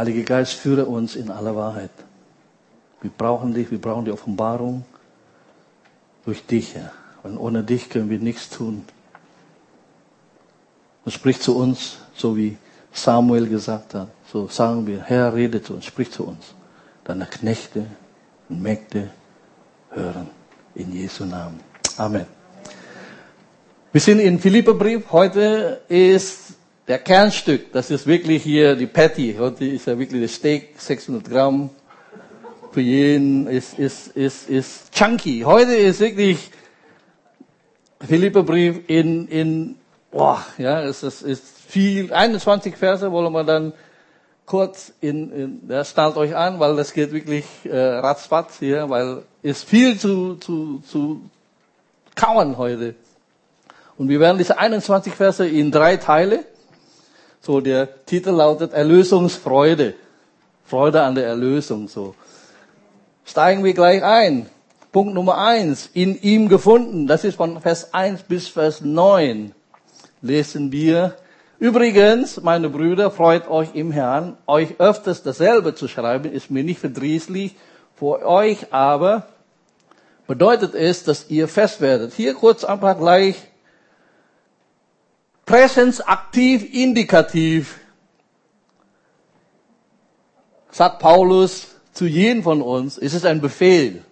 Heiliger Geist, führe uns in aller Wahrheit. Wir brauchen dich, wir brauchen die Offenbarung durch dich, Herr. Und ohne dich können wir nichts tun. Und sprich zu uns, so wie Samuel gesagt hat. So sagen wir, Herr, rede zu uns, sprich zu uns. Deine Knechte und Mägde hören. In Jesu Namen. Amen. Wir sind in Philipperbrief. Heute ist der Kernstück. Das ist wirklich hier die Patty. Heute ist ja wirklich das Steak, 600 Gramm. Für jeden ist, ist, ist, ist chunky. Heute ist wirklich Philipperbrief in, in, boah, ja, es ist, ist viel, 21 Verse wollen wir dann kurz in, in ja, stellt euch an, weil das geht wirklich äh, ratzfatz hier, weil es viel zu, zu, zu kauen heute. Und wir werden diese 21 Verse in drei Teile. So, der Titel lautet Erlösungsfreude. Freude an der Erlösung, so. Steigen wir gleich ein. Punkt Nummer eins. In ihm gefunden. Das ist von Vers 1 bis Vers 9. Lesen wir. Übrigens, meine Brüder, freut euch im Herrn. Euch öfters dasselbe zu schreiben, ist mir nicht verdrießlich. Vor euch aber bedeutet es, dass ihr fest werdet. Hier kurz einfach gleich Präsens aktiv, indikativ, sagt Paulus zu jedem von uns, es ist ein Befehl.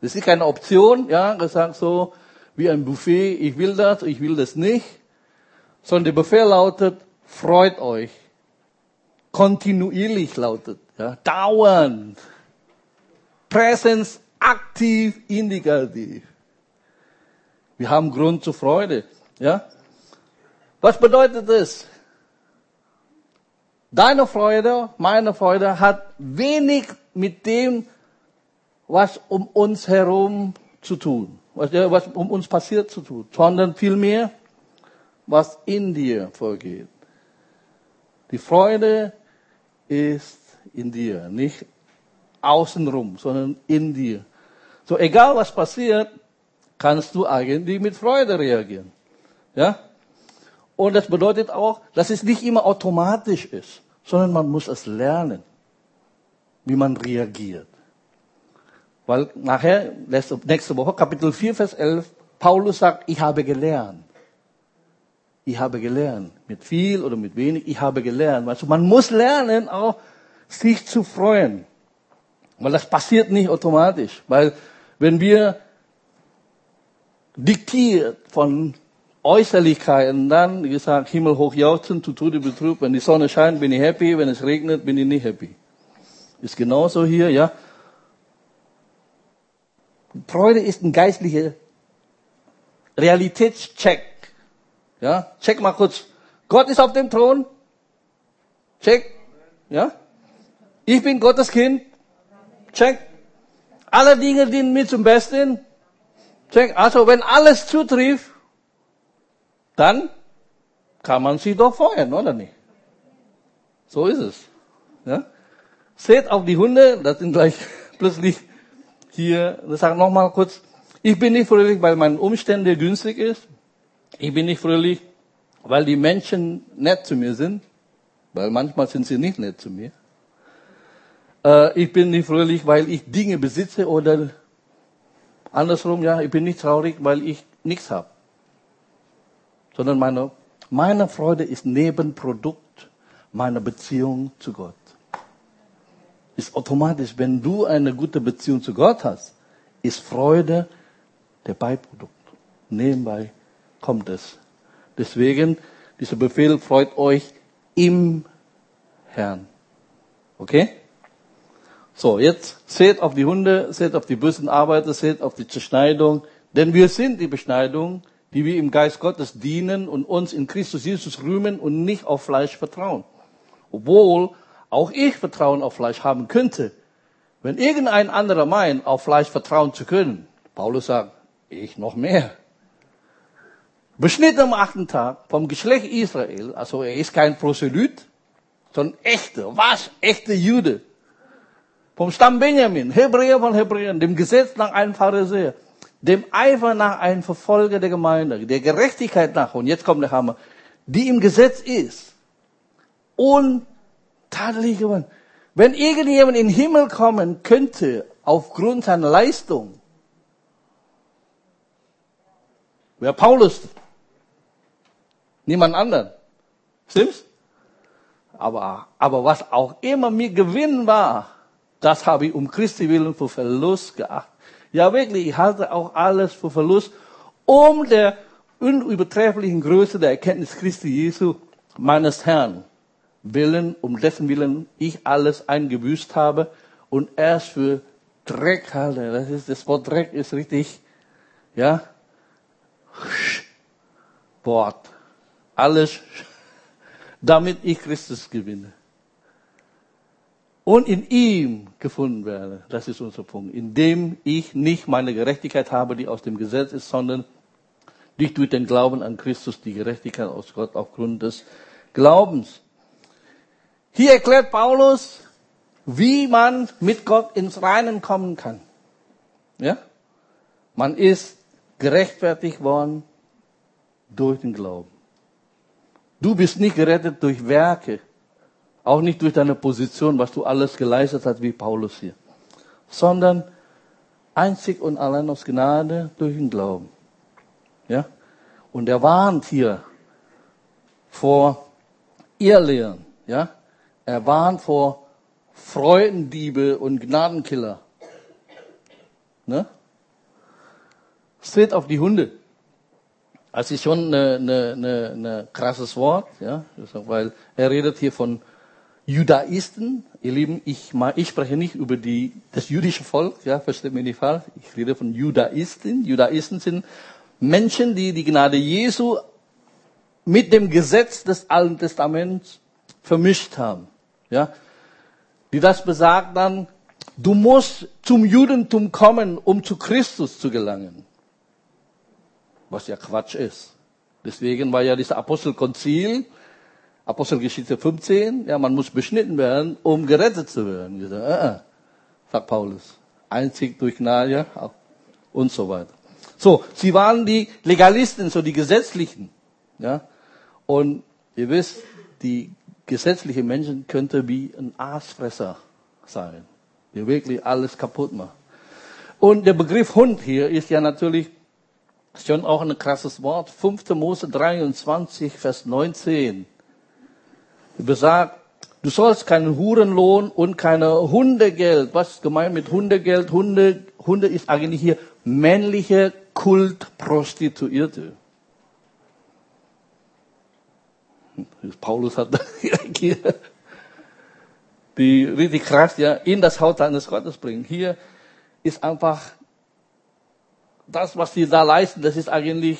Es ist keine Option, ja, gesagt so, wie ein Buffet, ich will das, ich will das nicht, sondern der Befehl lautet, freut euch. Kontinuierlich lautet, ja, dauernd. Präsens aktiv, indikativ. Wir haben Grund zur Freude, ja. Was bedeutet das? Deine Freude, meine Freude hat wenig mit dem, was um uns herum zu tun, was, was um uns passiert zu tun, sondern vielmehr, was in dir vorgeht. Die Freude ist in dir, nicht außenrum, sondern in dir. So egal was passiert, kannst du eigentlich mit Freude reagieren. Ja? Und das bedeutet auch, dass es nicht immer automatisch ist, sondern man muss es lernen, wie man reagiert. Weil nachher, nächste Woche, Kapitel 4, Vers 11, Paulus sagt, ich habe gelernt. Ich habe gelernt. Mit viel oder mit wenig, ich habe gelernt. Also man muss lernen, auch sich zu freuen. Weil das passiert nicht automatisch. Weil wenn wir diktiert von Äußerlichkeiten dann, wie gesagt, Himmel hoch jauchzen, zu Tode betrübt. Wenn die Sonne scheint, bin ich happy. Wenn es regnet, bin ich nicht happy. Ist genauso hier, ja. Freude ist ein geistlicher Realitätscheck. Ja, check mal kurz. Gott ist auf dem Thron. Check. Ja. Ich bin Gottes Kind. Check. Alle Dinge dienen mir zum Besten. Check. Also, wenn alles zutrifft, dann kann man sich doch freuen, oder nicht? So ist es. Ja? Seht auf die Hunde, das sind gleich plötzlich hier, das sagt nochmal kurz, ich bin nicht fröhlich, weil meine Umstände günstig ist. Ich bin nicht fröhlich, weil die Menschen nett zu mir sind, weil manchmal sind sie nicht nett zu mir. Äh, ich bin nicht fröhlich, weil ich Dinge besitze oder andersrum, ja, ich bin nicht traurig, weil ich nichts habe sondern meine, meine Freude ist Nebenprodukt meiner Beziehung zu Gott. Ist automatisch, wenn du eine gute Beziehung zu Gott hast, ist Freude der Beiprodukt. Nebenbei kommt es. Deswegen, dieser Befehl freut euch im Herrn. Okay? So, jetzt seht auf die Hunde, seht auf die bösen Arbeiter, seht auf die Zerschneidung, denn wir sind die Beschneidung, die wir im Geist Gottes dienen und uns in Christus Jesus rühmen und nicht auf Fleisch vertrauen. Obwohl auch ich Vertrauen auf Fleisch haben könnte. Wenn irgendein anderer meint, auf Fleisch vertrauen zu können, Paulus sagt, ich noch mehr. Beschnitten am achten Tag vom Geschlecht Israel, also er ist kein Proselyt, sondern echte, was? Echte Jude. Vom Stamm Benjamin, Hebräer von Hebräern, dem Gesetz nach einem Pharisäer dem Eifer nach einem Verfolger der Gemeinde, der Gerechtigkeit nach, und jetzt kommt der Hammer, die im Gesetz ist, tadelig geworden. Wenn irgendjemand in den Himmel kommen könnte, aufgrund seiner Leistung, wäre Paulus. Niemand anderen. Stimmt's? Aber, aber was auch immer mir Gewinn war, das habe ich um Christi willen für Verlust geachtet. Ja, wirklich, ich halte auch alles für Verlust, um der unübertrefflichen Größe der Erkenntnis Christi Jesu, meines Herrn, willen, um dessen Willen ich alles eingebüßt habe und erst für Dreck halte. Das ist, das Wort Dreck ist richtig, ja, Wort. Alles, damit ich Christus gewinne und in ihm gefunden werde. Das ist unser Punkt. Indem ich nicht meine Gerechtigkeit habe, die aus dem Gesetz ist, sondern dich durch den Glauben an Christus die Gerechtigkeit aus Gott aufgrund des Glaubens. Hier erklärt Paulus, wie man mit Gott ins Reinen kommen kann. Ja? Man ist gerechtfertigt worden durch den Glauben. Du bist nicht gerettet durch Werke, auch nicht durch deine Position, was du alles geleistet hast, wie Paulus hier. Sondern einzig und allein aus Gnade durch den Glauben. Ja? Und er warnt hier vor Irrlehren. Ja? Er warnt vor Freudendiebe und Gnadenkiller. Ne? Es auf die Hunde. Das ist schon ein krasses Wort, ja, weil er redet hier von Judaisten, ihr Lieben, ich, ich spreche nicht über die, das jüdische Volk, ja, versteht mir nicht falsch. Ich rede von Judaisten. Judaisten sind Menschen, die die Gnade Jesu mit dem Gesetz des Alten Testaments vermischt haben, ja. Die das besagt dann, du musst zum Judentum kommen, um zu Christus zu gelangen. Was ja Quatsch ist. Deswegen war ja dieses Apostelkonzil, Apostelgeschichte 15, ja, man muss beschnitten werden, um gerettet zu werden. Gesagt, äh, äh, sagt Paulus. Einzig durch Gnade und so weiter. So, sie waren die Legalisten, so die Gesetzlichen. Ja, und ihr wisst, die gesetzlichen Menschen könnte wie ein Aasfresser sein, der wirklich alles kaputt macht. Und der Begriff Hund hier ist ja natürlich schon auch ein krasses Wort. 5. Mose 23, Vers 19 besagt, du sollst keinen Hurenlohn und keine Hundegeld. Was gemeint mit Hundegeld? Hunde, Hunde ist eigentlich hier männliche Kultprostituierte. Paulus hat hier die richtig krass ja in das Haus seines Gottes bringen. Hier ist einfach das, was sie da leisten, das ist eigentlich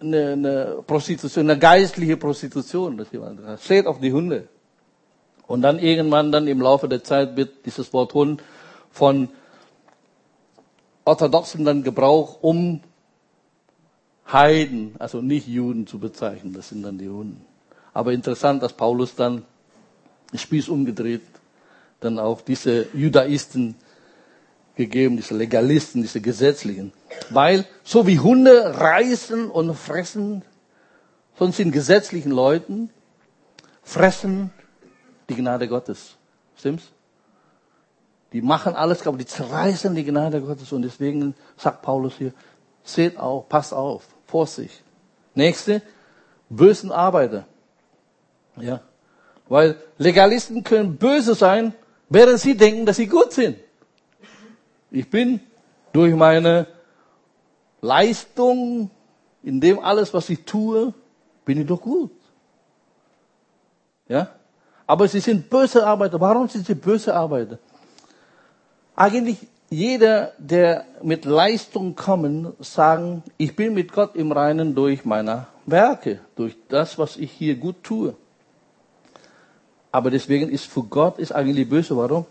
eine, eine Prostitution, eine geistliche Prostitution. Das steht auf die Hunde. Und dann irgendwann dann im Laufe der Zeit wird dieses Wort Hund von Orthodoxen dann Gebrauch, um Heiden, also nicht Juden zu bezeichnen. Das sind dann die Hunden. Aber interessant, dass Paulus dann Spieß umgedreht, dann auch diese Judaisten gegeben, diese Legalisten, diese Gesetzlichen. Weil so wie Hunde reißen und fressen, sonst sind gesetzlichen Leuten, fressen die Gnade Gottes. Stimmt's? Die machen alles kaputt, die zerreißen die Gnade Gottes und deswegen sagt Paulus hier, seht auf, passt auf, Vorsicht. Nächste, bösen Arbeiter. Ja. Weil Legalisten können böse sein, während sie denken, dass sie gut sind. Ich bin durch meine Leistung, in dem alles, was ich tue, bin ich doch gut. Ja? Aber sie sind böse Arbeiter. Warum sind sie böse Arbeiter? Eigentlich jeder, der mit Leistung kommen, sagen, ich bin mit Gott im Reinen durch meine Werke, durch das, was ich hier gut tue. Aber deswegen ist für Gott ist eigentlich böse. Warum?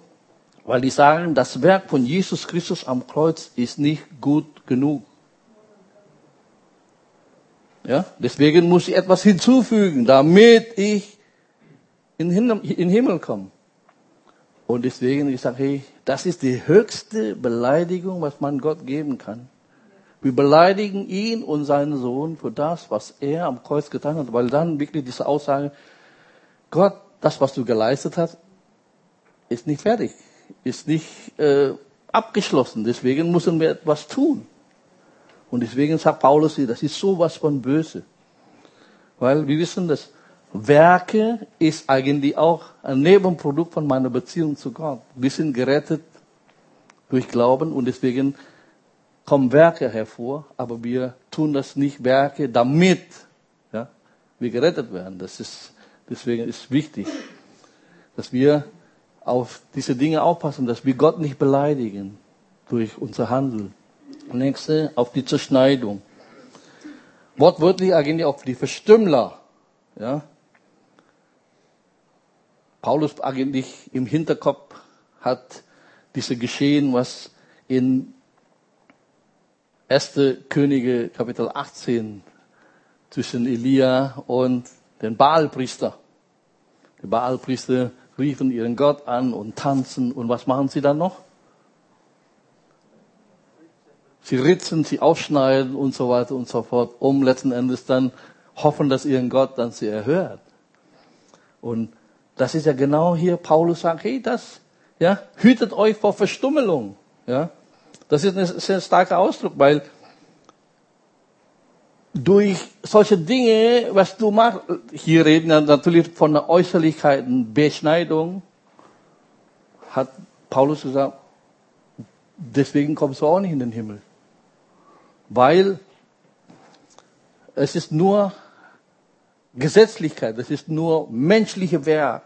Weil die sagen, das Werk von Jesus Christus am Kreuz ist nicht gut genug. Ja, deswegen muss ich etwas hinzufügen, damit ich in den Himmel komme. Und deswegen, ich sage, hey, das ist die höchste Beleidigung, was man Gott geben kann. Wir beleidigen ihn und seinen Sohn für das, was er am Kreuz getan hat, weil dann wirklich diese Aussage, Gott das, was du geleistet hast, ist nicht fertig, ist nicht äh, abgeschlossen. Deswegen müssen wir etwas tun. Und deswegen sagt Paulus hier, das ist sowas von böse. Weil wir wissen, dass Werke ist eigentlich auch ein Nebenprodukt von meiner Beziehung zu Gott. Wir sind gerettet durch Glauben und deswegen kommen Werke hervor, aber wir tun das nicht Werke, damit ja, wir gerettet werden. Das ist, deswegen ist wichtig, dass wir auf diese Dinge aufpassen, dass wir Gott nicht beleidigen durch unser Handeln. Nächste, auf die Zerschneidung. Wortwörtlich eigentlich auf die Verstümmler. Ja. Paulus eigentlich im Hinterkopf hat diese Geschehen, was in 1. Könige Kapitel 18 zwischen Elia und den Baalpriester. Die Baalpriester riefen ihren Gott an und tanzen und was machen sie dann noch? Sie ritzen, sie aufschneiden und so weiter und so fort, um letzten Endes dann hoffen, dass ihren Gott dann sie erhört. Und das ist ja genau hier, Paulus sagt, hey, das, ja, hütet euch vor Verstummelung, ja. Das ist ein sehr starker Ausdruck, weil durch solche Dinge, was du machst, hier reden wir natürlich von der Äußerlichkeiten, Beschneidung, hat Paulus gesagt, deswegen kommst du auch nicht in den Himmel. Weil es ist nur Gesetzlichkeit, es ist nur menschliche Werk.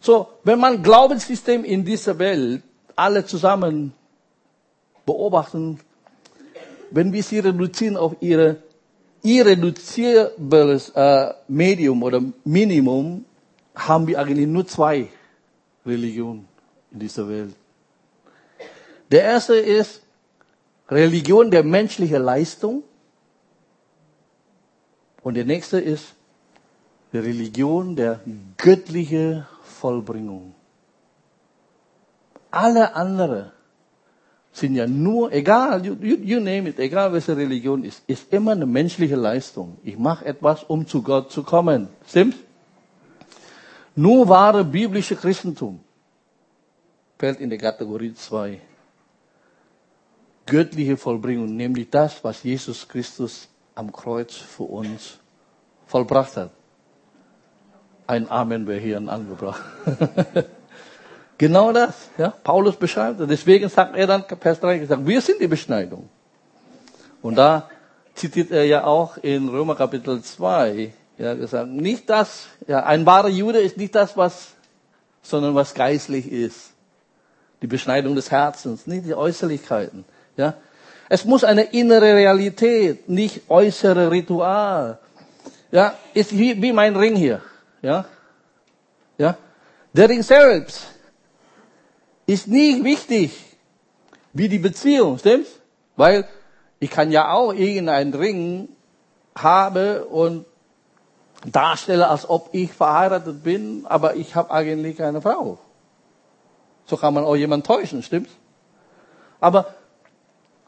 So, wenn man Glaubenssystem in dieser Welt alle zusammen beobachten, wenn wir sie reduzieren auf ihre irreduzierbares äh, Medium oder Minimum, haben wir eigentlich nur zwei Religionen in dieser Welt. Der erste ist Religion der menschlichen Leistung. Und der nächste ist die Religion der göttlichen Vollbringung. Alle anderen sind ja nur, egal, you, you, you name it, egal welche Religion ist, ist immer eine menschliche Leistung. Ich mache etwas, um zu Gott zu kommen. Stimmt's? Nur wahre biblische Christentum fällt in die Kategorie 2 göttliche Vollbringung, nämlich das, was Jesus Christus am Kreuz für uns vollbracht hat. Ein Amen wäre hier angebracht. genau das, ja. Paulus beschreibt das. Deswegen sagt er dann, Vers 3 gesagt, wir sind die Beschneidung. Und da zitiert er ja auch in Römer Kapitel 2, ja, gesagt, nicht das, ja, ein wahrer Jude ist nicht das, was, sondern was geistlich ist. Die Beschneidung des Herzens, nicht die Äußerlichkeiten. Ja? Es muss eine innere Realität, nicht äußere Ritual. Ja, ist wie, wie mein Ring hier. Ja, ja. Der Ring selbst ist nicht wichtig wie die Beziehung, stimmt's? Weil ich kann ja auch irgendeinen Ring haben und darstelle, als ob ich verheiratet bin, aber ich habe eigentlich keine Frau. So kann man auch jemanden täuschen, stimmt's? Aber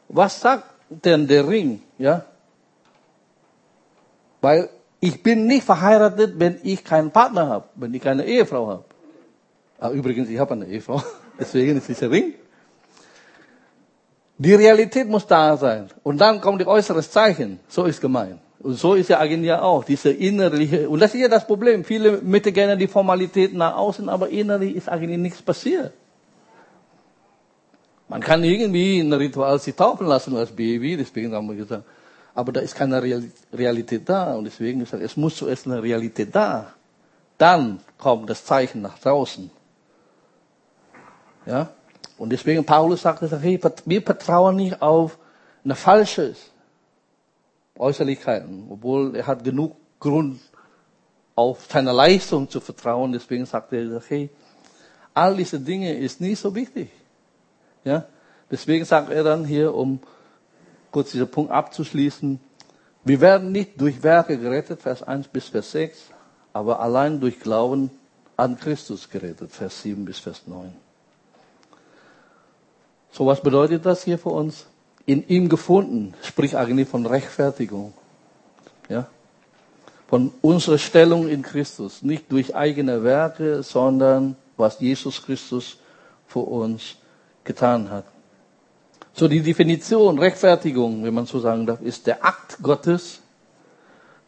was sagt denn der Ring? Ja? Weil ich bin nicht verheiratet, wenn ich keinen Partner habe, wenn ich keine Ehefrau habe. Ah, übrigens, ich habe eine Ehefrau, deswegen ist dieser Ring. Die Realität muss da sein. Und dann kommt die äußere Zeichen. So ist gemeint. Und so ist ja eigentlich auch, diese innerliche, und das ist ja das Problem. Viele möchten gerne die Formalitäten nach außen, aber innerlich ist eigentlich nichts passiert. Man kann irgendwie ein Ritual sich taufen lassen als Baby, deswegen haben wir gesagt, aber da ist keine Realität da und deswegen gesagt, es muss zuerst eine Realität da. Dann kommt das Zeichen nach draußen. Ja? Und deswegen Paulus sagt, wir vertrauen nicht auf eine falsche Äußerlichkeiten, obwohl er hat genug Grund auf seine Leistung zu vertrauen. Deswegen sagt er, hey, all diese Dinge ist nicht so wichtig. Ja? Deswegen sagt er dann hier, um kurz diesen Punkt abzuschließen, wir werden nicht durch Werke gerettet, Vers 1 bis Vers 6, aber allein durch Glauben an Christus gerettet, Vers 7 bis Vers 9. So was bedeutet das hier für uns? In ihm gefunden, sprich eigentlich von Rechtfertigung. Ja? von unserer Stellung in Christus, nicht durch eigene Werke, sondern was Jesus Christus für uns getan hat. So die Definition, Rechtfertigung, wenn man so sagen darf, ist der Akt Gottes,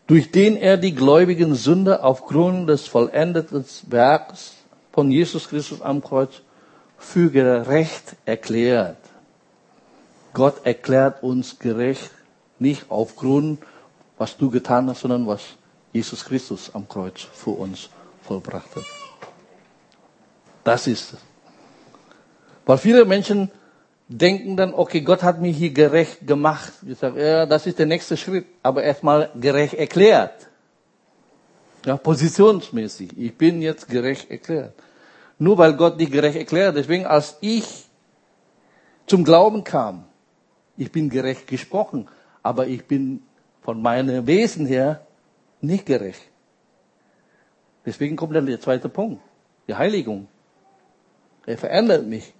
durch den er die gläubigen Sünder aufgrund des vollendeten Werks von Jesus Christus am Kreuz für gerecht erklärt. Gott erklärt uns gerecht, nicht aufgrund, was du getan hast, sondern was Jesus Christus am Kreuz für uns vollbracht hat. Das ist es. Weil viele Menschen denken dann, okay, Gott hat mich hier gerecht gemacht. Ich sage, ja, das ist der nächste Schritt, aber erstmal gerecht erklärt. Ja, positionsmäßig. Ich bin jetzt gerecht erklärt. Nur weil Gott dich gerecht erklärt. Deswegen, als ich zum Glauben kam, ich bin gerecht gesprochen, aber ich bin von meinem Wesen her nicht gerecht. Deswegen kommt dann der zweite Punkt, die Heiligung. Er verändert mich.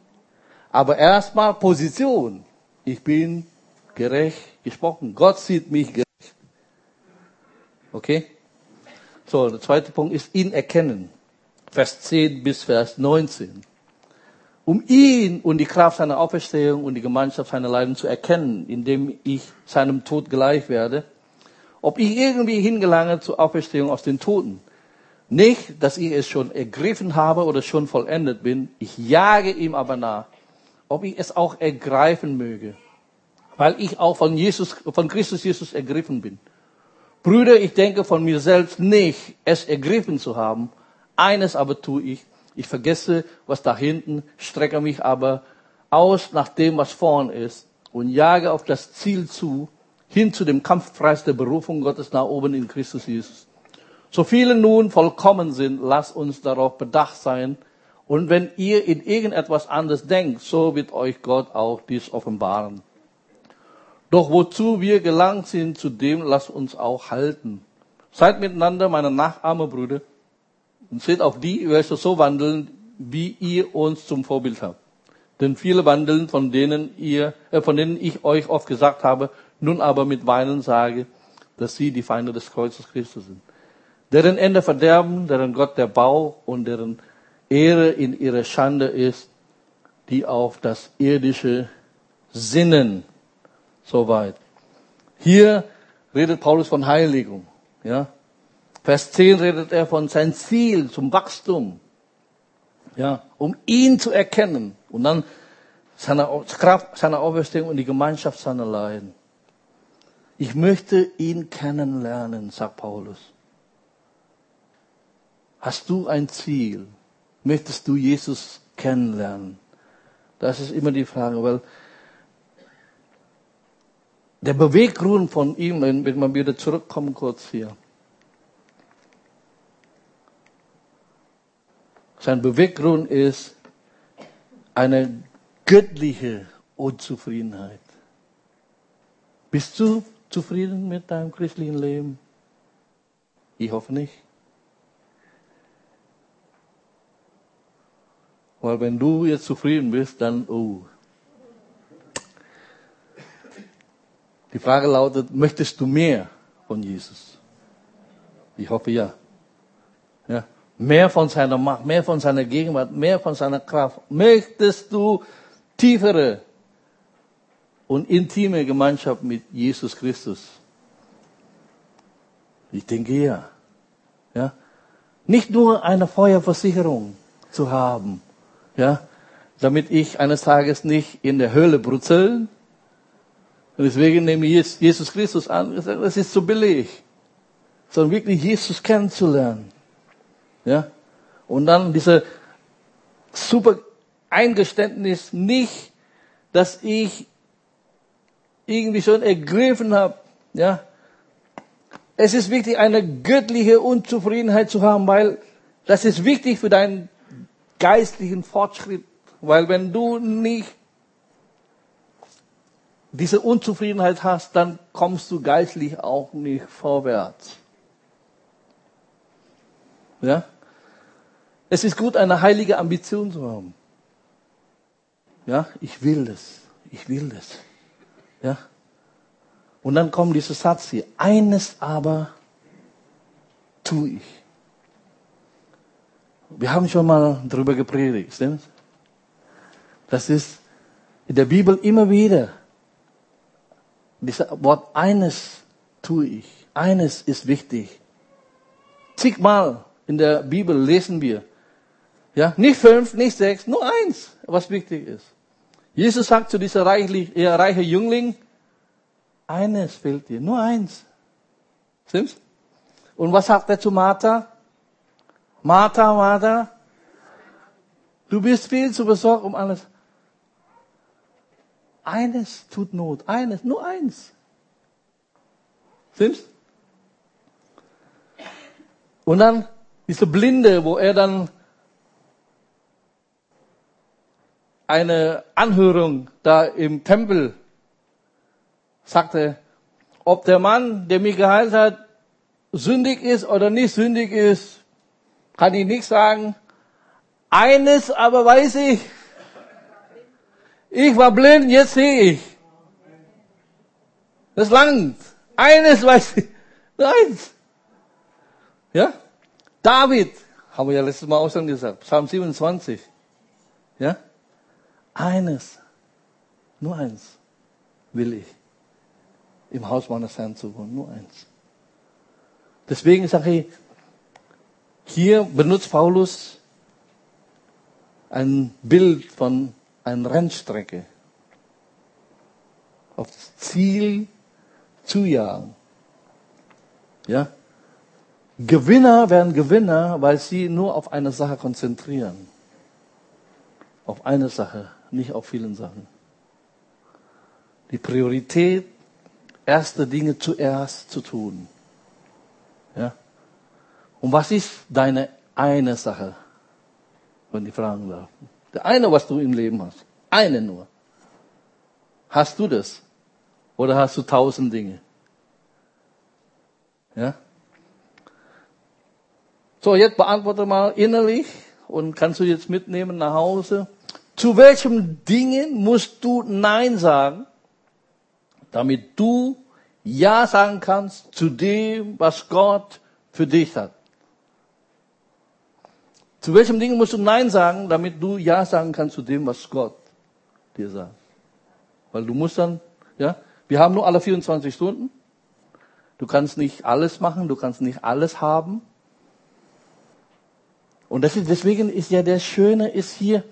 Aber erstmal Position. Ich bin gerecht gesprochen. Gott sieht mich gerecht. Okay? So, der zweite Punkt ist ihn erkennen. Vers 10 bis Vers 19. Um ihn und die Kraft seiner Auferstehung und die Gemeinschaft seiner Leiden zu erkennen, indem ich seinem Tod gleich werde, ob ich irgendwie hingelange zur Auferstehung aus den Toten. Nicht, dass ich es schon ergriffen habe oder schon vollendet bin. Ich jage ihm aber nach ob ich es auch ergreifen möge, weil ich auch von Jesus, von Christus Jesus ergriffen bin. Brüder, ich denke von mir selbst nicht, es ergriffen zu haben. Eines aber tue ich. Ich vergesse, was da hinten, strecke mich aber aus nach dem, was vorn ist und jage auf das Ziel zu, hin zu dem Kampfpreis der Berufung Gottes nach oben in Christus Jesus. So viele nun vollkommen sind, lasst uns darauf bedacht sein, und wenn ihr in irgendetwas anderes denkt, so wird euch Gott auch dies offenbaren. Doch wozu wir gelangt sind, zu dem lasst uns auch halten. Seid miteinander meine Nachahmer, Brüder, und seht auf die, welche so wandeln, wie ihr uns zum Vorbild habt. Denn viele wandeln, von denen ihr, äh, von denen ich euch oft gesagt habe, nun aber mit Weinen sage, dass sie die Feinde des Kreuzes Christus sind. Deren Ende verderben, deren Gott der Bau und deren Ehre in ihrer Schande ist, die auf das irdische Sinnen soweit. Hier redet Paulus von Heiligung. Ja? Vers 10 redet er von sein Ziel zum Wachstum. Ja, um ihn zu erkennen und dann seine Kraft, seine Auferstehung und die Gemeinschaft seiner Leiden. Ich möchte ihn kennenlernen, sagt Paulus. Hast du ein Ziel? Möchtest du Jesus kennenlernen? Das ist immer die Frage, weil der Beweggrund von ihm, wenn, wenn man wieder zurückkommen kurz hier. Sein Beweggrund ist eine göttliche Unzufriedenheit. Bist du zufrieden mit deinem christlichen Leben? Ich hoffe nicht. Weil wenn du jetzt zufrieden bist, dann, oh. Die Frage lautet, möchtest du mehr von Jesus? Ich hoffe ja. Mehr von seiner Macht, mehr von seiner Gegenwart, mehr von seiner Kraft. Möchtest du tiefere und intime Gemeinschaft mit Jesus Christus? Ich denke ja. ja. Nicht nur eine Feuerversicherung zu haben, ja, damit ich eines Tages nicht in der Hölle brutzeln. Und deswegen nehme ich Jesus Christus an. Das ist so billig. Sondern wirklich Jesus kennenzulernen. Ja. Und dann diese super Eingeständnis nicht, dass ich irgendwie schon ergriffen habe. Ja. Es ist wichtig, eine göttliche Unzufriedenheit zu haben, weil das ist wichtig für deinen geistlichen Fortschritt, weil wenn du nicht diese Unzufriedenheit hast, dann kommst du geistlich auch nicht vorwärts. Ja? Es ist gut, eine heilige Ambition zu haben. Ja, ich will das. Ich will das. Ja? Und dann kommt dieser Satz hier. Eines aber tue ich. Wir haben schon mal darüber gepredigt, stimmt's? Das ist in der Bibel immer wieder. Dieses Wort eines tue ich. Eines ist wichtig. Zigmal in der Bibel lesen wir. Ja, nicht fünf, nicht sechs, nur eins, was wichtig ist. Jesus sagt zu dieser reichlich, äh, reiche Jüngling, eines fehlt dir, nur eins. Stimmt's? Und was sagt er zu Martha? Martha, Martha, du bist viel zu besorgt um alles. Eines tut Not, eines, nur eins. Stimmt's? Und dann diese Blinde, wo er dann eine Anhörung da im Tempel sagte, ob der Mann, der mich geheilt hat, sündig ist oder nicht sündig ist, kann ich nicht sagen. Eines aber weiß ich. Ich war blind, jetzt sehe ich. Das langt. Eines weiß ich. Eins. Ja? David, haben wir ja letztes Mal auch schon gesagt, Psalm 27. Ja? Eines, nur eins will ich. Im Haus meines Herrn zu wohnen, nur eins. Deswegen sage ich, hier benutzt Paulus ein Bild von einer Rennstrecke. Auf das Ziel zu jagen. Ja? Gewinner werden Gewinner, weil sie nur auf eine Sache konzentrieren. Auf eine Sache, nicht auf vielen Sachen. Die Priorität, erste Dinge zuerst zu tun. Ja? Und was ist deine eine Sache, wenn ich fragen darf? Der eine, was du im Leben hast. Eine nur. Hast du das? Oder hast du tausend Dinge? Ja? So, jetzt beantworte mal innerlich und kannst du jetzt mitnehmen nach Hause. Zu welchen Dingen musst du Nein sagen, damit du Ja sagen kannst zu dem, was Gott für dich hat? Zu welchen Dingen musst du Nein sagen, damit du Ja sagen kannst zu dem, was Gott dir sagt? Weil du musst dann, ja, wir haben nur alle 24 Stunden. Du kannst nicht alles machen, du kannst nicht alles haben. Und deswegen ist ja der Schöne ist hier,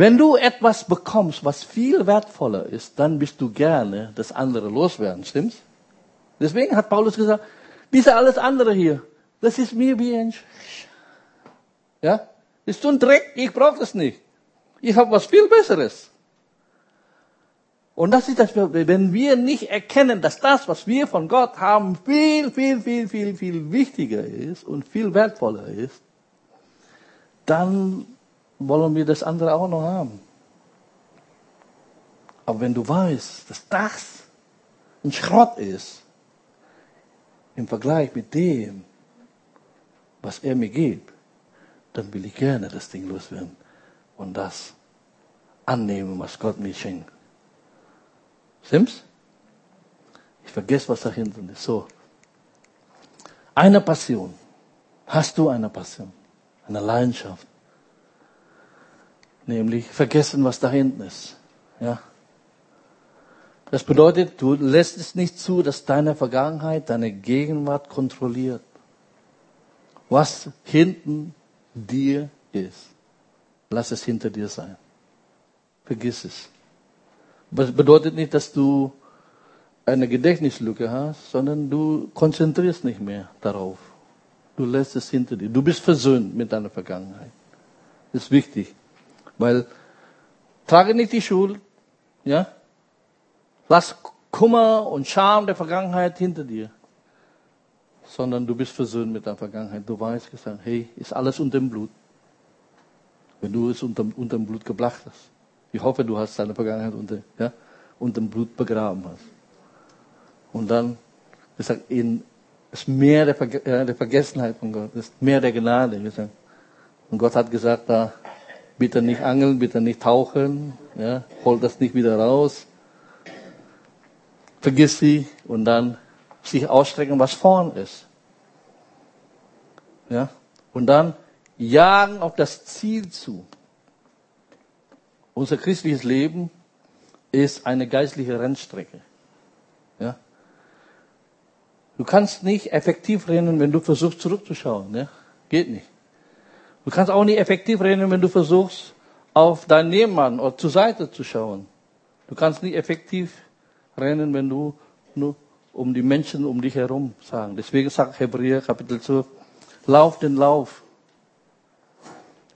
wenn du etwas bekommst, was viel wertvoller ist, dann bist du gerne das andere loswerden, stimmt's? Deswegen hat Paulus gesagt, diese alles andere hier, das ist mir wie ein, Sch ja, ist so ein Dreck, ich brauche das nicht. Ich habe was viel Besseres. Und das ist das, wenn wir nicht erkennen, dass das, was wir von Gott haben, viel, viel, viel, viel, viel wichtiger ist und viel wertvoller ist, dann wollen wir das andere auch noch haben. Aber wenn du weißt, dass das ein Schrott ist, im Vergleich mit dem, was er mir gibt, dann will ich gerne das Ding loswerden und das annehmen, was Gott mir schenkt. Stimmt's? Ich vergesse, was dahinter ist. So. Eine Passion. Hast du eine Passion? Eine Leidenschaft? Nämlich vergessen, was da hinten ist. Ja. Das bedeutet, du lässt es nicht zu, dass deine Vergangenheit, deine Gegenwart kontrolliert. Was hinten dir ist. Lass es hinter dir sein. Vergiss es. Das bedeutet nicht, dass du eine Gedächtnislücke hast, sondern du konzentrierst nicht mehr darauf. Du lässt es hinter dir. Du bist versöhnt mit deiner Vergangenheit. Das ist wichtig. Weil, trage nicht die Schuld, ja? Lass Kummer und Scham der Vergangenheit hinter dir. Sondern du bist versöhnt mit deiner Vergangenheit. Du weißt gesagt, hey, ist alles unter dem Blut. Wenn du es unter, unter dem Blut gebracht hast. Ich hoffe, du hast deine Vergangenheit unter, ja, unter dem Blut begraben hast. Und dann, gesagt, in, ist mehr der, Verge äh, der Vergessenheit von Gott, ist mehr der Gnade. Gesagt. Und Gott hat gesagt, da, bitte nicht angeln, bitte nicht tauchen, ja, hol das nicht wieder raus. Vergiss sie und dann sich ausstrecken, was vorn ist. Ja? Und dann jagen auf das Ziel zu. Unser christliches Leben ist eine geistliche Rennstrecke. Ja? Du kannst nicht effektiv rennen, wenn du versuchst zurückzuschauen. Ja? Geht nicht. Du kannst auch nicht effektiv rennen, wenn du versuchst, auf deinen Nebenmann oder zur Seite zu schauen. Du kannst nicht effektiv rennen, wenn du nur um die Menschen um dich herum sagen. Deswegen sagt Hebräer Kapitel 12, lauf den Lauf.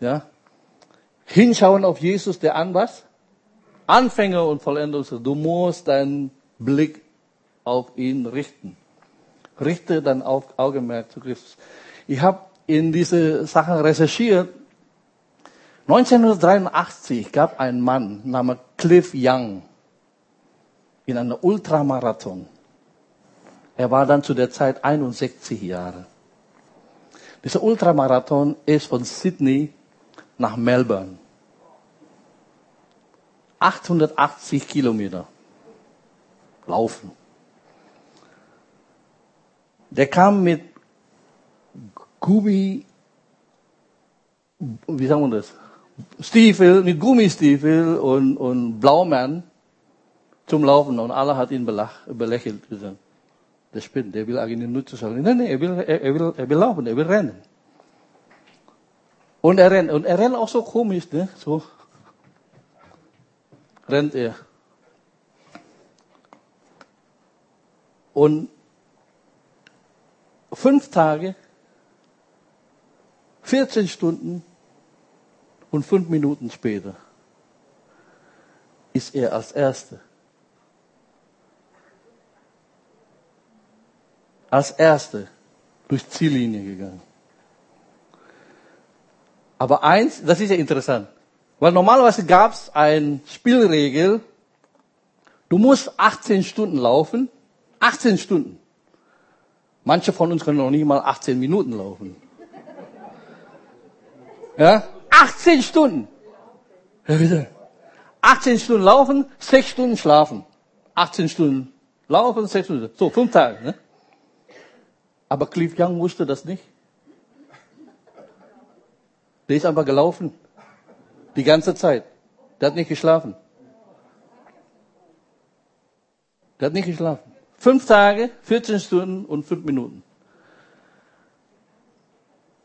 Ja? Hinschauen auf Jesus, der an was? Anfänger und Vollender. Du musst deinen Blick auf ihn richten. Richte dein Augenmerk zu Christus. Ich habe in diese Sachen recherchiert. 1983 gab ein Mann namens Cliff Young in einem Ultramarathon. Er war dann zu der Zeit 61 Jahre. Dieser Ultramarathon ist von Sydney nach Melbourne. 880 Kilometer laufen. Der kam mit Gummi, wie sagen wir das? Stiefel, mit Gummistiefel und, und Blaumann zum Laufen und alle hat ihn belach, belächelt gesagt. Der spinnt, der will eigentlich nur zu sagen. Nein, nein, er will, er, er, will, er will laufen, er will rennen. Und er rennt, und er rennt auch so komisch, ne? So rennt er. Und fünf Tage, 14 Stunden und fünf Minuten später ist er als Erster als Erste durch Ziellinie gegangen. Aber eins, das ist ja interessant, weil normalerweise gab es ein Spielregel, du musst 18 Stunden laufen, 18 Stunden. Manche von uns können noch nicht mal 18 Minuten laufen. Ja? 18 Stunden. Ja, bitte. 18 Stunden laufen, 6 Stunden schlafen. 18 Stunden laufen, 6 Stunden. So, 5 Tage. Ne? Aber Cliff Young wusste das nicht. Der ist einfach gelaufen. Die ganze Zeit. Der hat nicht geschlafen. Der hat nicht geschlafen. Fünf Tage, 14 Stunden und fünf Minuten.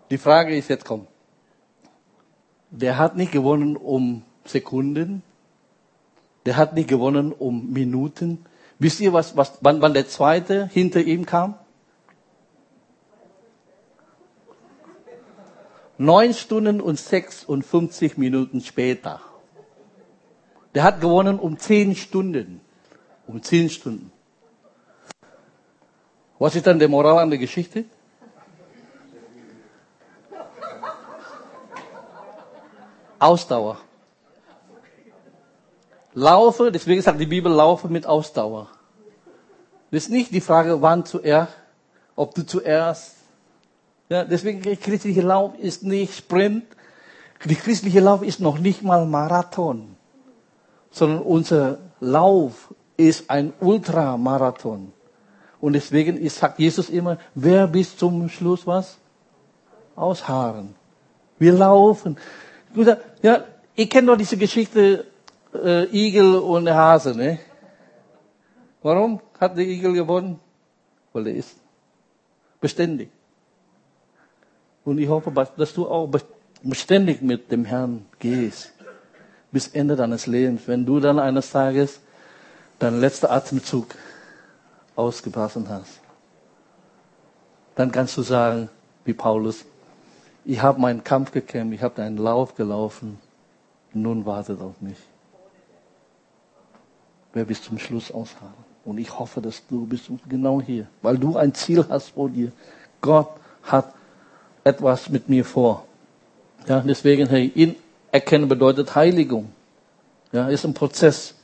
Die Frage ist jetzt komm. Der hat nicht gewonnen um Sekunden. Der hat nicht gewonnen um Minuten. Wisst ihr, was, was, wann, wann der zweite hinter ihm kam? Neun Stunden und 56 Minuten später. Der hat gewonnen um zehn Stunden. Um zehn Stunden. Was ist dann der Moral an der Geschichte? Ausdauer. Laufe, deswegen sagt die Bibel, laufe mit Ausdauer. Das ist nicht die Frage, wann zuerst, ob du zuerst ja, deswegen, der christliche Lauf ist nicht Sprint. Der christliche Lauf ist noch nicht mal Marathon. Sondern unser Lauf ist ein Ultramarathon. Und deswegen ist, sagt Jesus immer, wer bis zum Schluss was? Ausharren. Wir laufen. Ja, ich kenne doch diese Geschichte äh, Igel und Hase, ne? Warum hat der Igel gewonnen? Weil er ist beständig. Und ich hoffe, dass du auch beständig mit dem Herrn gehst. Bis Ende deines Lebens. Wenn du dann eines Tages deinen letzten Atemzug ausgepasst hast, dann kannst du sagen, wie Paulus, ich habe meinen Kampf gekämpft, ich habe deinen Lauf gelaufen, nun wartet auf mich. Wer bis zum Schluss ausharren. Und ich hoffe, dass du bist genau hier, weil du ein Ziel hast vor dir. Gott hat etwas mit mir vor. Ja, deswegen, hey, ihn erkennen bedeutet Heiligung. Ja, ist ein Prozess.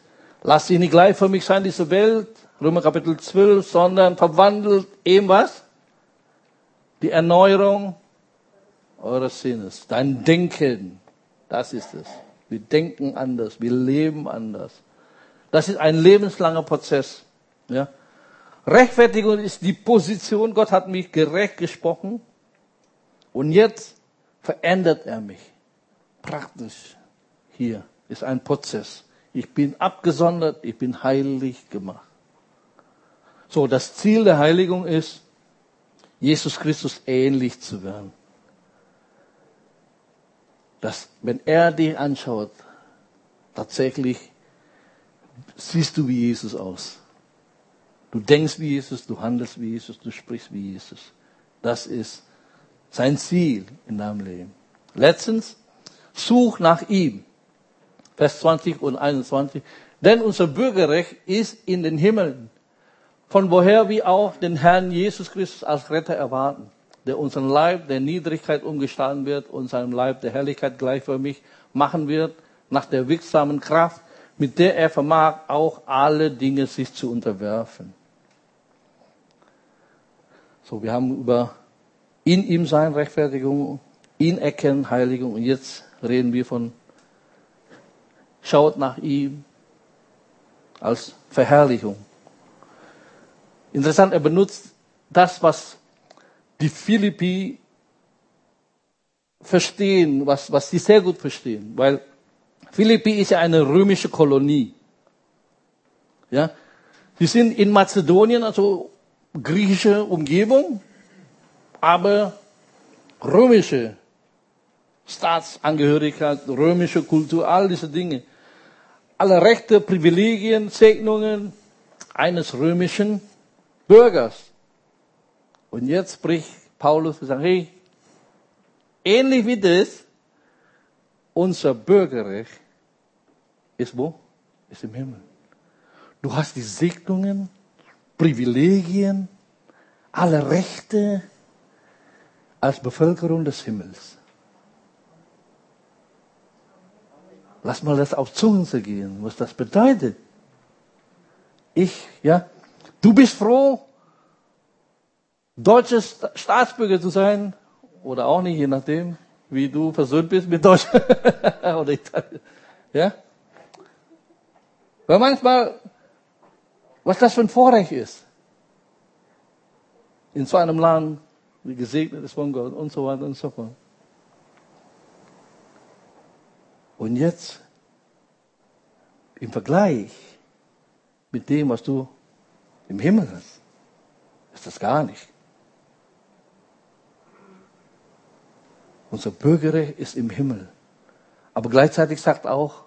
Lass sie nicht gleich für mich sein, diese Welt, Römer Kapitel 12, sondern verwandelt eben was? Die Erneuerung eures Sinnes, dein Denken. Das ist es. Wir denken anders, wir leben anders. Das ist ein lebenslanger Prozess. Ja. Rechtfertigung ist die Position, Gott hat mich gerecht gesprochen. Und jetzt verändert er mich. Praktisch. Hier ist ein Prozess. Ich bin abgesondert, ich bin heilig gemacht. So, das Ziel der Heiligung ist, Jesus Christus ähnlich zu werden. Dass, wenn er dich anschaut, tatsächlich siehst du wie Jesus aus. Du denkst wie Jesus, du handelst wie Jesus, du sprichst wie Jesus. Das ist sein Ziel in deinem Leben. Letztens, such nach ihm. Vers 20 und 21. Denn unser Bürgerrecht ist in den Himmeln, von woher wir auch den Herrn Jesus Christus als Retter erwarten, der unseren Leib der Niedrigkeit umgestalten wird und seinem Leib der Herrlichkeit gleichförmig machen wird, nach der wirksamen Kraft, mit der er vermag, auch alle Dinge sich zu unterwerfen. So, wir haben über in ihm sein Rechtfertigung, ihn erkennen, Heiligung und jetzt reden wir von schaut nach ihm als Verherrlichung. Interessant, er benutzt das, was die Philippi verstehen, was, was sie sehr gut verstehen, weil Philippi ist ja eine römische Kolonie. Ja, sie sind in Mazedonien, also griechische Umgebung, aber römische Staatsangehörigkeit, römische Kultur, all diese Dinge alle Rechte, Privilegien, Segnungen eines römischen Bürgers. Und jetzt spricht Paulus und sagt, hey, ähnlich wie das, unser Bürgerrecht ist wo? Ist im Himmel. Du hast die Segnungen, Privilegien, alle Rechte als Bevölkerung des Himmels. Lass mal das auf Zungen gehen, was das bedeutet. Ich, ja, du bist froh, deutsches Staatsbürger zu sein, oder auch nicht, je nachdem, wie du versöhnt bist mit Deutsch oder Italien. Ja? Weil manchmal, was das für ein Vorrecht ist, in so einem Land, wie gesegnet ist von Gott und so weiter und so fort. Und jetzt, im Vergleich mit dem, was du im Himmel hast, ist das gar nicht. Unser Bürgerrecht ist im Himmel. Aber gleichzeitig sagt auch,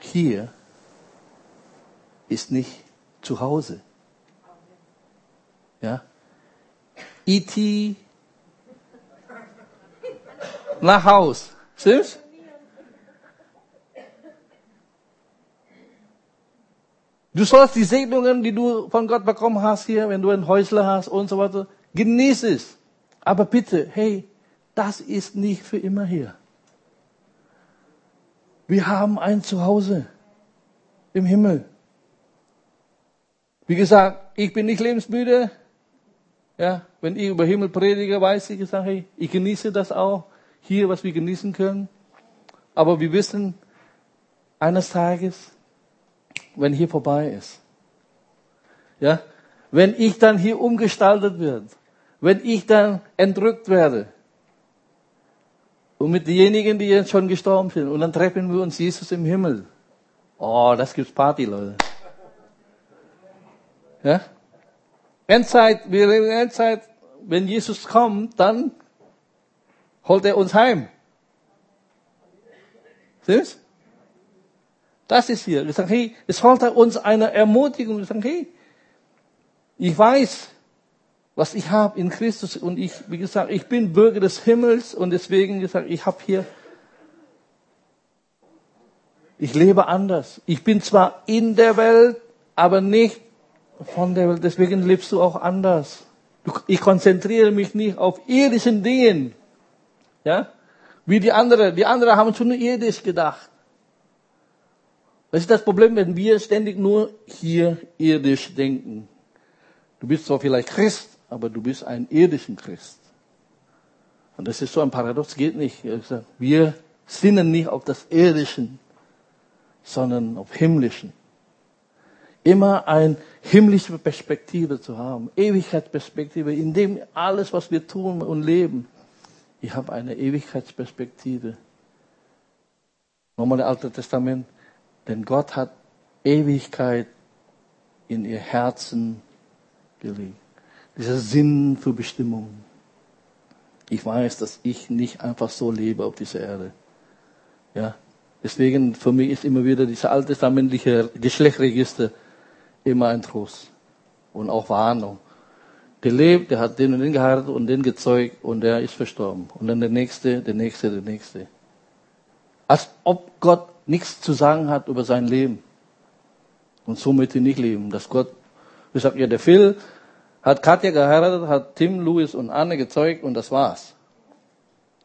hier ist nicht zu Hause. Ja? E.T nach Haus. Stimmt's? Du sollst die Segnungen, die du von Gott bekommen hast hier, wenn du ein Häusler hast und so weiter, genieß es. Aber bitte, hey, das ist nicht für immer hier. Wir haben ein Zuhause im Himmel. Wie gesagt, ich bin nicht lebensmüde. Ja, wenn ich über Himmel predige, weiß ich, ich sage, hey, ich genieße das auch hier, was wir genießen können. Aber wir wissen, eines Tages, wenn hier vorbei ist, ja, wenn ich dann hier umgestaltet werde, wenn ich dann entrückt werde, und mit denjenigen, die jetzt schon gestorben sind, und dann treffen wir uns Jesus im Himmel. Oh, das gibt's Party, Leute. Ja? Endzeit, wir leben in Endzeit, wenn Jesus kommt, dann holt er uns heim. Stimmt's? Das ist hier. Wir sagen, hey, es sollte uns eine Ermutigung. Wir sagen, hey, ich weiß, was ich habe in Christus und ich, wie gesagt, ich bin Bürger des Himmels und deswegen gesagt, ich habe hier, ich lebe anders. Ich bin zwar in der Welt, aber nicht von der Welt. Deswegen lebst du auch anders. Ich konzentriere mich nicht auf irdischen Dingen, ja? Wie die anderen. Die anderen haben schon irdisch gedacht. Das ist das Problem, wenn wir ständig nur hier irdisch denken. Du bist zwar vielleicht Christ, aber du bist ein irdischen Christ. Und das ist so ein Paradox, geht nicht. Wir sinnen nicht auf das Irdischen, sondern auf Himmlischen. immer eine himmlische Perspektive zu haben, Ewigkeitsperspektive, in dem alles, was wir tun und leben, ich habe eine Ewigkeitsperspektive. Nochmal das Alte Testament, denn Gott hat Ewigkeit in ihr Herzen gelegt. Dieser Sinn für Bestimmung. Ich weiß, dass ich nicht einfach so lebe auf dieser Erde. Ja, deswegen für mich ist immer wieder dieser alttestamentliche Geschlechtsregister immer ein Trost und auch Warnung. Der lebt, der hat den und den geheiratet und den gezeugt und der ist verstorben. Und dann der nächste, der nächste, der nächste. Als ob Gott nichts zu sagen hat über sein Leben. Und so möchte ich nicht leben. Dass Gott, ich sag ja, der Phil hat Katja geheiratet, hat Tim, Louis und Anne gezeugt und das war's.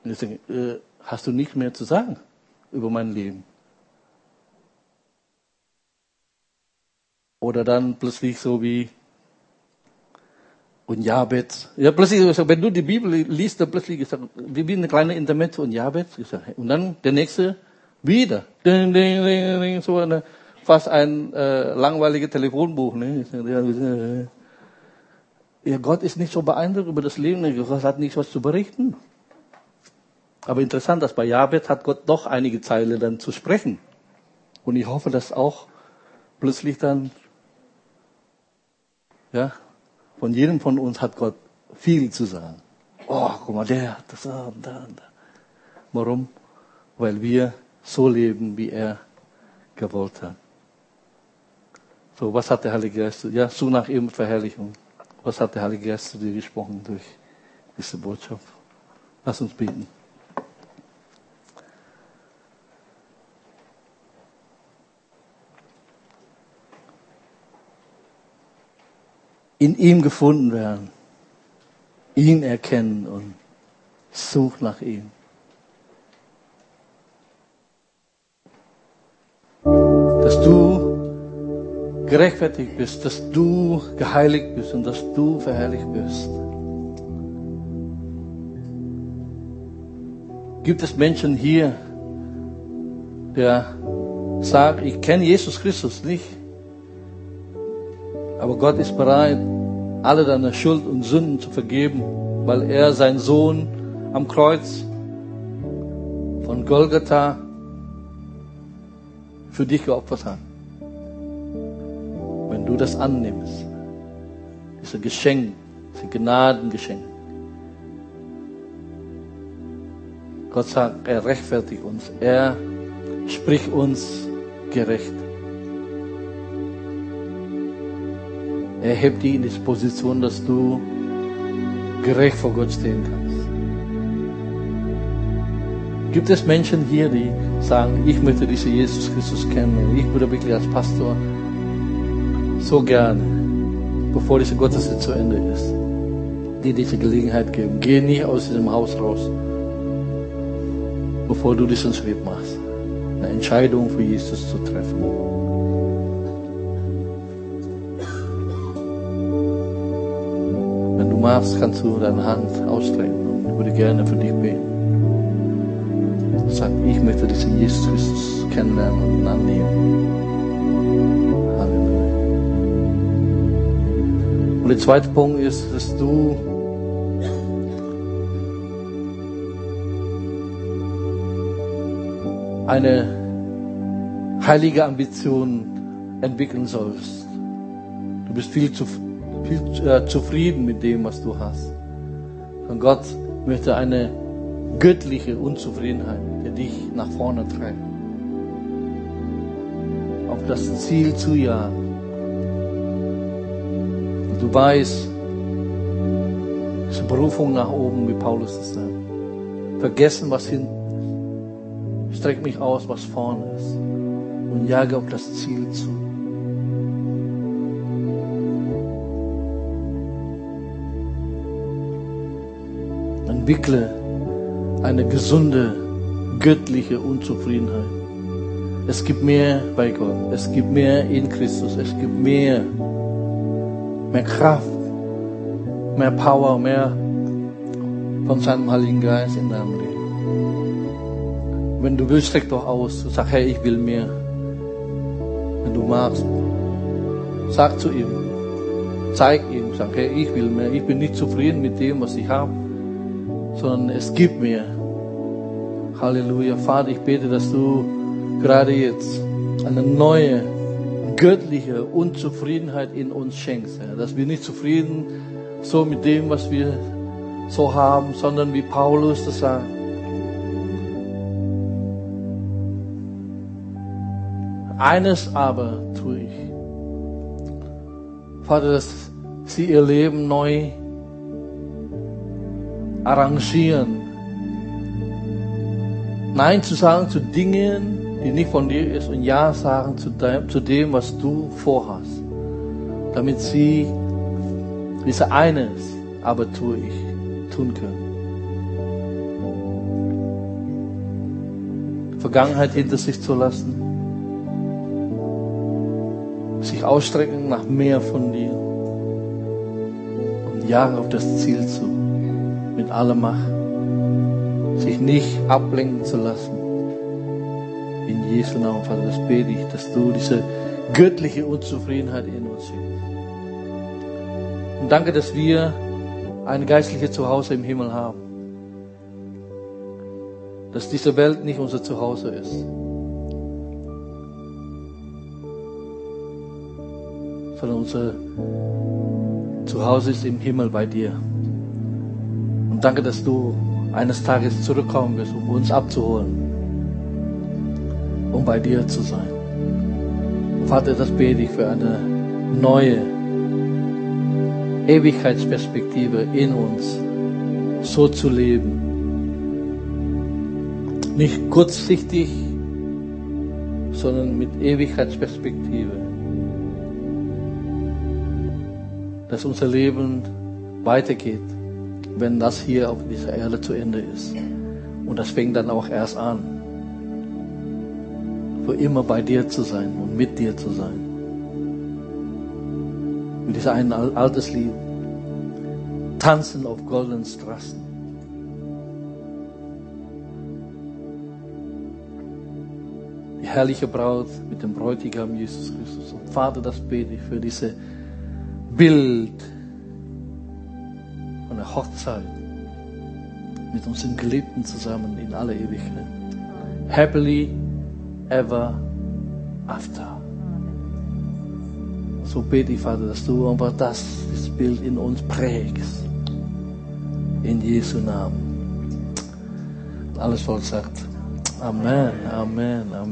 Und ich denke, äh, hast du nichts mehr zu sagen über mein Leben? Oder dann plötzlich so wie, und Jabez. Ja, plötzlich, wenn du die Bibel liest, dann plötzlich gesagt, wie eine kleine Intermezzo und Jabez. Und dann der nächste wieder. Ding, ding, ding, ding, so eine, fast ein äh, langweiliges Telefonbuch. Ne? Ja, Gott ist nicht so beeindruckt über das Leben. Gott hat nichts was zu berichten. Aber interessant, dass bei Jabez hat Gott doch einige Zeile dann zu sprechen. Und ich hoffe, dass auch plötzlich dann, ja, von jedem von uns hat Gott viel zu sagen. Oh, guck mal, der, das, da, da, da. Warum? Weil wir so leben, wie er gewollt hat. So, was hat der Heilige Geist? Ja, so nach ihm Verherrlichung. Was hat der Heilige Geist zu dir gesprochen durch diese Botschaft? Lass uns beten. in ihm gefunden werden, ihn erkennen und such nach ihm. Dass du gerechtfertigt bist, dass du geheiligt bist und dass du verherrlicht bist. Gibt es Menschen hier, der sagt, ich kenne Jesus Christus nicht, aber Gott ist bereit, alle deine Schuld und Sünden zu vergeben, weil er seinen Sohn am Kreuz von Golgatha für dich geopfert hat. Du das annimmst, diese Geschenk, diese Gnadengeschenk. Gott sagt, er rechtfertigt uns, er spricht uns gerecht. Er hebt dich in die Position, dass du gerecht vor Gott stehen kannst. Gibt es Menschen hier, die sagen, ich möchte diesen Jesus Christus kennen. Ich würde wirklich als Pastor so gerne, bevor diese Gottesdienst zu Ende ist, dir diese Gelegenheit geben. Geh nicht aus diesem Haus raus, bevor du diesen Schritt machst. Eine Entscheidung für Jesus zu treffen. magst, kannst du deine Hand ausstrecken und ich würde gerne für dich beten. Sag, ich möchte diesen Jesus Christus kennenlernen und annehmen. Und der zweite Punkt ist, dass du eine heilige Ambition entwickeln sollst. Du bist viel zu viel äh, zufrieden mit dem, was du hast. Und Gott möchte eine göttliche Unzufriedenheit, die dich nach vorne treibt. Auf das Ziel zu jagen. Du weißt, diese Berufung nach oben, wie Paulus es sagt. Vergessen, was hinten ist. Streck mich aus, was vorne ist. Und jage auf das Ziel zu. entwickle eine gesunde, göttliche Unzufriedenheit. Es gibt mehr bei Gott. Es gibt mehr in Christus. Es gibt mehr, mehr Kraft, mehr Power, mehr von seinem Heiligen Geist in deinem Leben. Wenn du willst, streck doch aus. Sag, hey, ich will mehr. Wenn du magst, Sag zu ihm, zeig ihm, sag, hey, ich will mehr, ich bin nicht zufrieden mit dem, was ich habe, sondern es gibt mir. Halleluja. Vater, ich bete, dass du gerade jetzt eine neue, göttliche Unzufriedenheit in uns schenkst, Herr. Dass wir nicht zufrieden so mit dem, was wir so haben, sondern wie Paulus das sagt. Eines aber tue ich. Vater, dass sie ihr Leben neu arrangieren. Nein zu sagen zu Dingen, die nicht von dir ist und Ja sagen zu dem, zu dem was du vorhast. Damit sie diese eines aber tue ich tun können. Vergangenheit hinter sich zu lassen, sich ausstrecken nach mehr von dir und jagen auf das Ziel zu, mit aller Macht, sich nicht ablenken zu lassen. In Jesu Namen, Vater, das bete ich, dass du diese göttliche Unzufriedenheit in uns schenkst. Und danke, dass wir ein geistliches Zuhause im Himmel haben. Dass diese Welt nicht unser Zuhause ist. Sondern unser Zuhause ist im Himmel bei dir. Und danke, dass du eines Tages zurückkommen wirst, um uns abzuholen. Um bei dir zu sein. Vater, das bete ich für eine neue Ewigkeitsperspektive in uns, so zu leben. Nicht kurzsichtig, sondern mit Ewigkeitsperspektive. Dass unser Leben weitergeht, wenn das hier auf dieser Erde zu Ende ist. Und das fängt dann auch erst an, immer bei dir zu sein und mit dir zu sein. Mit dieser einen altes Lied. Tanzen auf goldenen Straßen. Die herrliche Braut mit dem Bräutigam Jesus Christus. Und Vater, das bete ich für diese Bild von der Hochzeit mit unseren Geliebten zusammen in aller Ewigkeit. Happily ever after. So bete ich, Vater, dass du einfach das, das Bild in uns prägst. In Jesu Namen. Alles Volk sagt Amen, Amen, Amen.